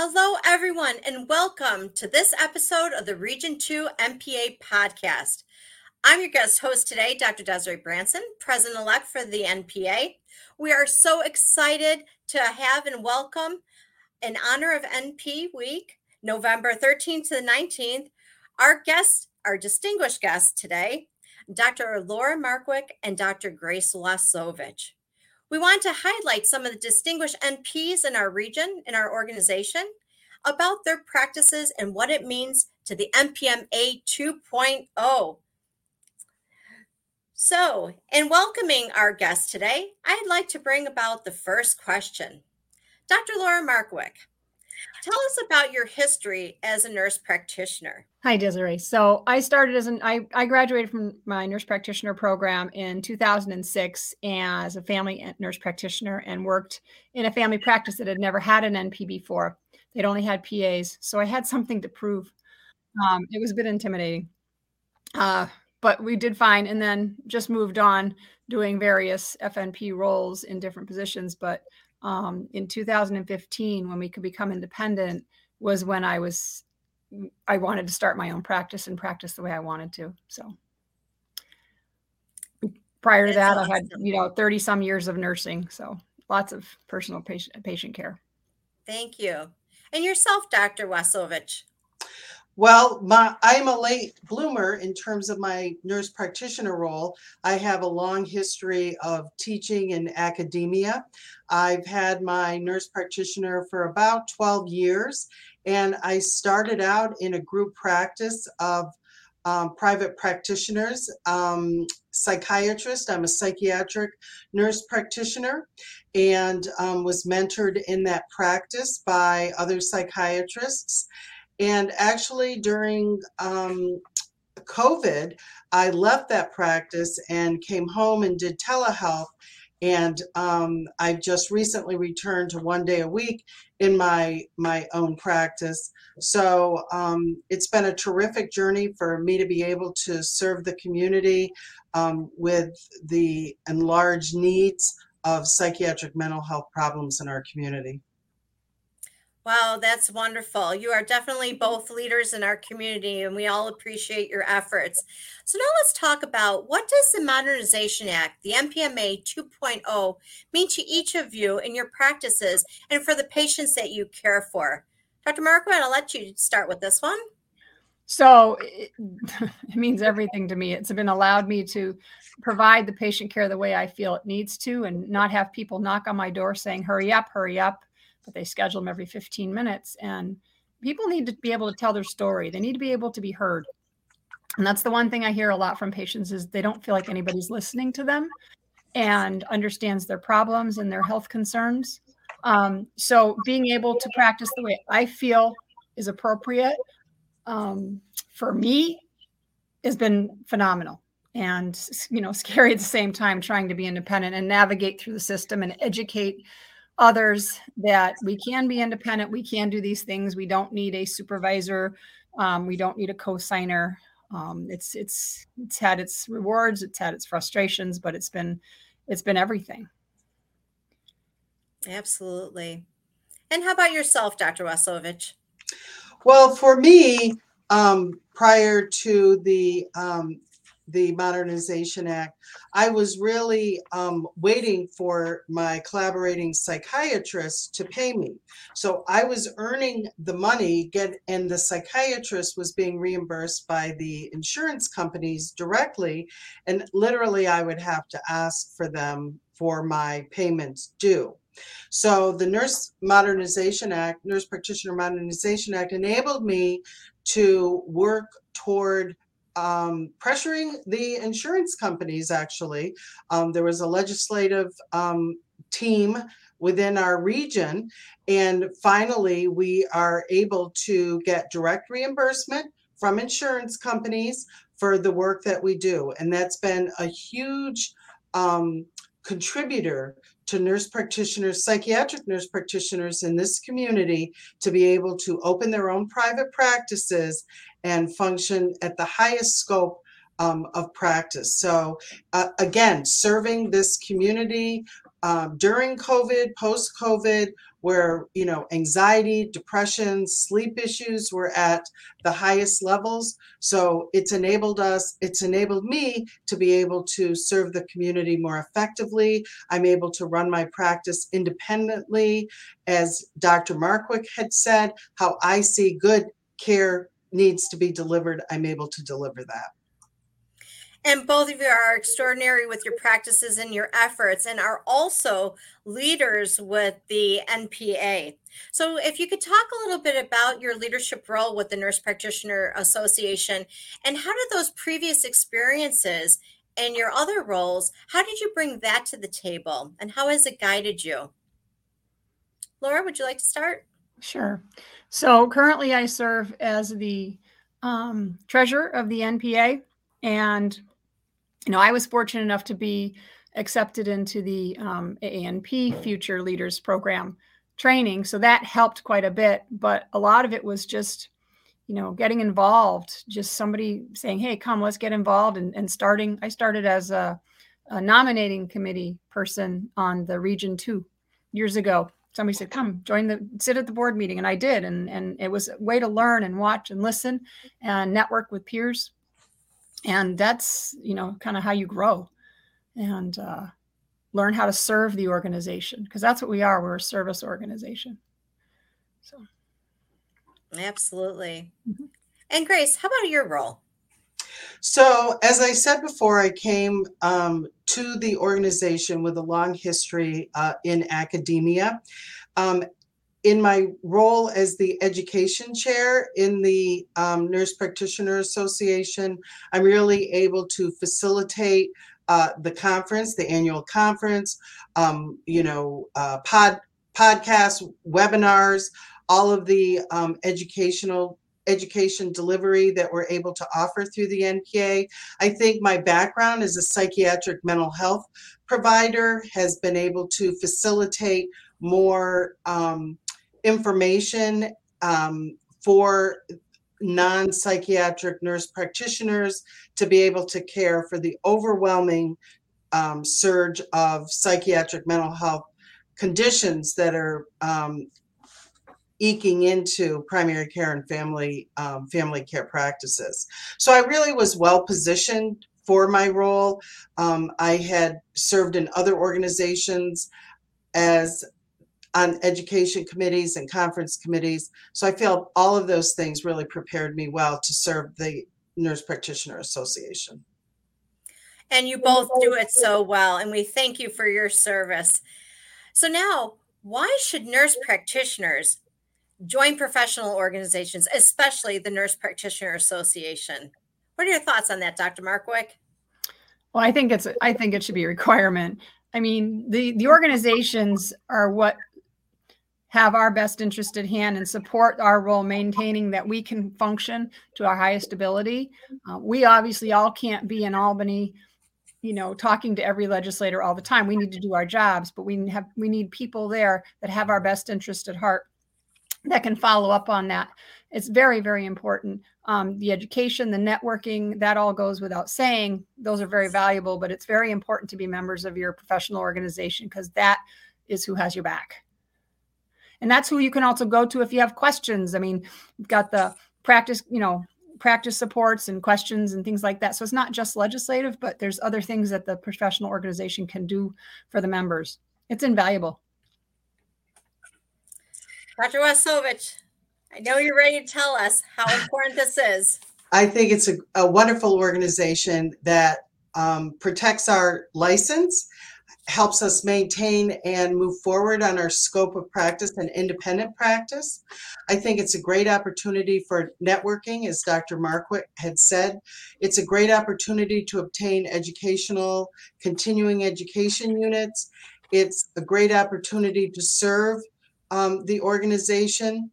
Hello, everyone, and welcome to this episode of the Region 2 NPA podcast. I'm your guest host today, Dr. Desiree Branson, President elect for the NPA. We are so excited to have and welcome, in honor of NP Week, November 13th to the 19th, our guests, our distinguished guests today, Dr. Laura Markwick and Dr. Grace Wlasowicz. We want to highlight some of the distinguished NPs in our region, in our organization, about their practices and what it means to the NPMA 2.0. So, in welcoming our guest today, I'd like to bring about the first question. Dr. Laura Markwick, Tell us about your history as a nurse practitioner. Hi, Desiree. So I started as an I, I graduated from my nurse practitioner program in 2006 as a family nurse practitioner and worked in a family practice that had never had an NP before. They'd only had PAs, so I had something to prove. Um, it was a bit intimidating, uh, but we did fine, and then just moved on doing various FNP roles in different positions. But um, in 2015 when we could become independent was when I was I wanted to start my own practice and practice the way I wanted to. So prior to That's that, awesome. I had you know 30 some years of nursing, so lots of personal patient patient care. Thank you. And yourself, Dr. Wlasowicz. Well, my, I'm a late bloomer in terms of my nurse practitioner role. I have a long history of teaching in academia. I've had my nurse practitioner for about 12 years, and I started out in a group practice of um, private practitioners, um, psychiatrist. I'm a psychiatric nurse practitioner and um, was mentored in that practice by other psychiatrists. And actually, during um, COVID, I left that practice and came home and did telehealth. And um, I've just recently returned to one day a week in my my own practice. So um, it's been a terrific journey for me to be able to serve the community um, with the enlarged needs of psychiatric mental health problems in our community. Wow, that's wonderful. You are definitely both leaders in our community, and we all appreciate your efforts. So, now let's talk about what does the Modernization Act, the NPMA 2.0, mean to each of you in your practices and for the patients that you care for? Dr. Markwick, I'll let you start with this one. So, it, it means everything to me. It's been allowed me to provide the patient care the way I feel it needs to and not have people knock on my door saying, hurry up, hurry up but they schedule them every 15 minutes. And people need to be able to tell their story. They need to be able to be heard. And that's the one thing I hear a lot from patients is they don't feel like anybody's listening to them and understands their problems and their health concerns. Um, so being able to practice the way I feel is appropriate um, for me has been phenomenal and you know scary at the same time trying to be independent and navigate through the system and educate others that we can be independent. We can do these things. We don't need a supervisor. Um, we don't need a co-signer. Um, it's it's it's had its rewards. It's had its frustrations, but it's been it's been everything. Absolutely. And how about yourself, Dr. Wlasowicz? Well, for me, um, prior to the um, the Modernization Act, I was really um, waiting for my collaborating psychiatrist to pay me. So I was earning the money, get and the psychiatrist was being reimbursed by the insurance companies directly, and literally I would have to ask for them for my payments due. So the Nurse Modernization Act, Nurse Practitioner Modernization Act, enabled me to work toward um, pressuring the insurance companies, actually. Um, there was a legislative um, team within our region. And finally, we are able to get direct reimbursement from insurance companies for the work that we do. And that's been a huge um, contributor to nurse practitioners, psychiatric nurse practitioners in this community to be able to open their own private practices and function at the highest scope um, of practice. So, uh, again, serving this community um, during COVID, post COVID, where you know anxiety, depression, sleep issues were at the highest levels. So it's enabled us, it's enabled me to be able to serve the community more effectively. I'm able to run my practice independently, as Dr. Markwick had said. How I see good care needs to be delivered, I'm able to deliver that. And both of you are extraordinary with your practices and your efforts, and are also leaders with the NPA. So, if you could talk a little bit about your leadership role with the Nurse Practitioner Association, and how did those previous experiences and your other roles, how did you bring that to the table, and how has it guided you? Laura, would you like to start? Sure. So, currently, I serve as the um, treasurer of the NPA, and you know, I was fortunate enough to be accepted into the um, AANP Future Leaders Program training. So that helped quite a bit. But a lot of it was just, you know, getting involved, just somebody saying, hey, come, let's get involved. And, and starting, I started as a, a nominating committee person on the Region 2 years ago. Somebody said, come join the sit at the board meeting. And I did. And, and it was a way to learn and watch and listen and network with peers and that's you know kind of how you grow and uh, learn how to serve the organization because that's what we are we're a service organization so absolutely mm-hmm. and grace how about your role so as i said before i came um, to the organization with a long history uh, in academia. Um, in my role as the education chair in the um, Nurse Practitioner Association, I'm really able to facilitate uh, the conference, the annual conference, um, you know, uh, pod podcasts, webinars, all of the um, educational education delivery that we're able to offer through the NPA. I think my background as a psychiatric mental health provider has been able to facilitate more um, information um, for non psychiatric nurse practitioners to be able to care for the overwhelming um, surge of psychiatric mental health conditions that are um, eking into primary care and family um, family care practices. So I really was well positioned for my role. Um, I had served in other organizations as on education committees and conference committees. So I feel all of those things really prepared me well to serve the Nurse Practitioner Association. And you both do it so well, and we thank you for your service. So now, why should nurse practitioners join professional organizations, especially the Nurse Practitioner Association? What are your thoughts on that, Dr. Markwick? Well, I think it's I think it should be a requirement. I mean, the the organizations are what have our best interest at hand and support our role maintaining that we can function to our highest ability uh, we obviously all can't be in albany you know talking to every legislator all the time we need to do our jobs but we have we need people there that have our best interest at heart that can follow up on that. It's very very important. Um, the education the networking that all goes without saying. Those are very valuable but it's very important to be members of your professional organization because that is who has your back. And that's who you can also go to if you have questions. I mean you've got the practice you know practice supports and questions and things like that. So it's not just legislative but there's other things that the professional organization can do for the members. It's invaluable dr Wlasowicz i know you're ready to tell us how important this is i think it's a, a wonderful organization that um, protects our license helps us maintain and move forward on our scope of practice and independent practice. I think it's a great opportunity for networking, as Dr. Markwick had said. It's a great opportunity to obtain educational, continuing education units. It's a great opportunity to serve um, the organization.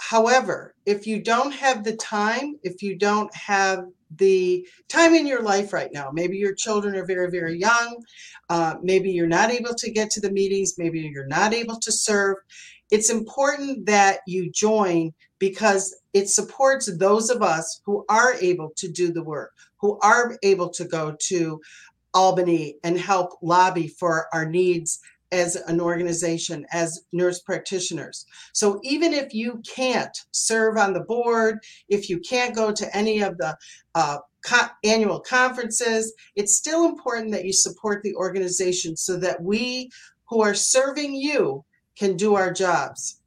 However, if you don't have the time, if you don't have the time in your life right now. Maybe your children are very, very young. Uh, maybe you're not able to get to the meetings. Maybe you're not able to serve. It's important that you join because it supports those of us who are able to do the work, who are able to go to Albany and help lobby for our needs as an organization, as nurse practitioners. So even if you can't serve on the board, if you can't go to any of the uh, co- annual conferences, it's still important that you support the organization so that we who are serving you can do our jobs.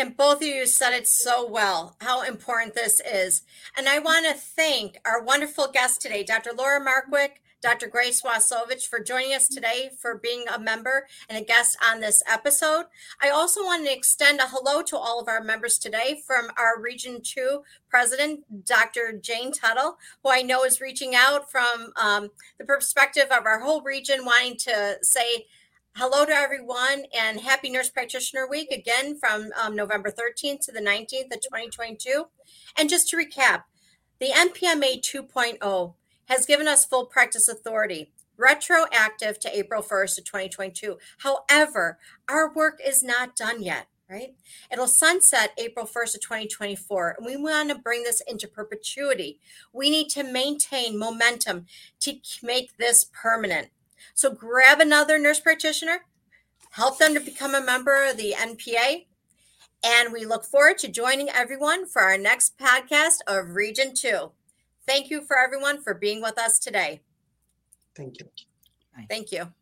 And both of you said it so well, how important this is. And I want to thank our wonderful guests today, Dr. Laura Markwick, Dr. Grace Wlasowicz, for joining us today, for being a member and a guest on this episode. I also want to extend a hello to all of our members today from our Region 2 President, Dr. Jane Tuttle, who I know is reaching out from um, the perspective of our whole region, wanting to say, Hello to everyone and happy Nurse Practitioner Week again from um, November 13th to the 19th of 2022. And just to recap, the NPMA 2.0 has given us full practice authority, retroactive to April 1st of 2022. However, our work is not done yet, right? It'll sunset April 1st of 2024, and we want to bring this into perpetuity. We need to maintain momentum to make this permanent. So grab another nurse practitioner, help them to become a member of the NPA. And we look forward to joining everyone for our next podcast of Region 2. Thank you for everyone for being with us today. Thank you. Thank you.